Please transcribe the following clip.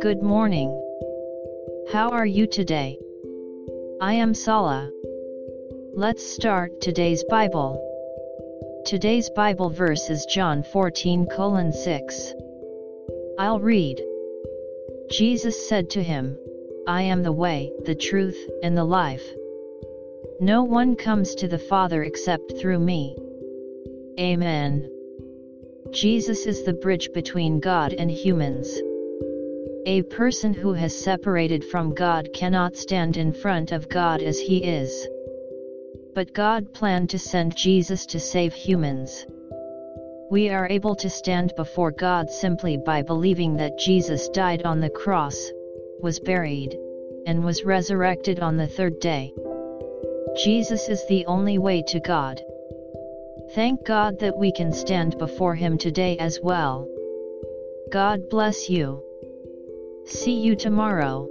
Good morning. How are you today? I am Sala. Let's start today's Bible. Today's Bible verse is John 14 6. I'll read. Jesus said to him, I am the way, the truth, and the life. No one comes to the Father except through me. Amen. Jesus is the bridge between God and humans. A person who has separated from God cannot stand in front of God as he is. But God planned to send Jesus to save humans. We are able to stand before God simply by believing that Jesus died on the cross, was buried, and was resurrected on the third day. Jesus is the only way to God. Thank God that we can stand before Him today as well. God bless you. See you tomorrow.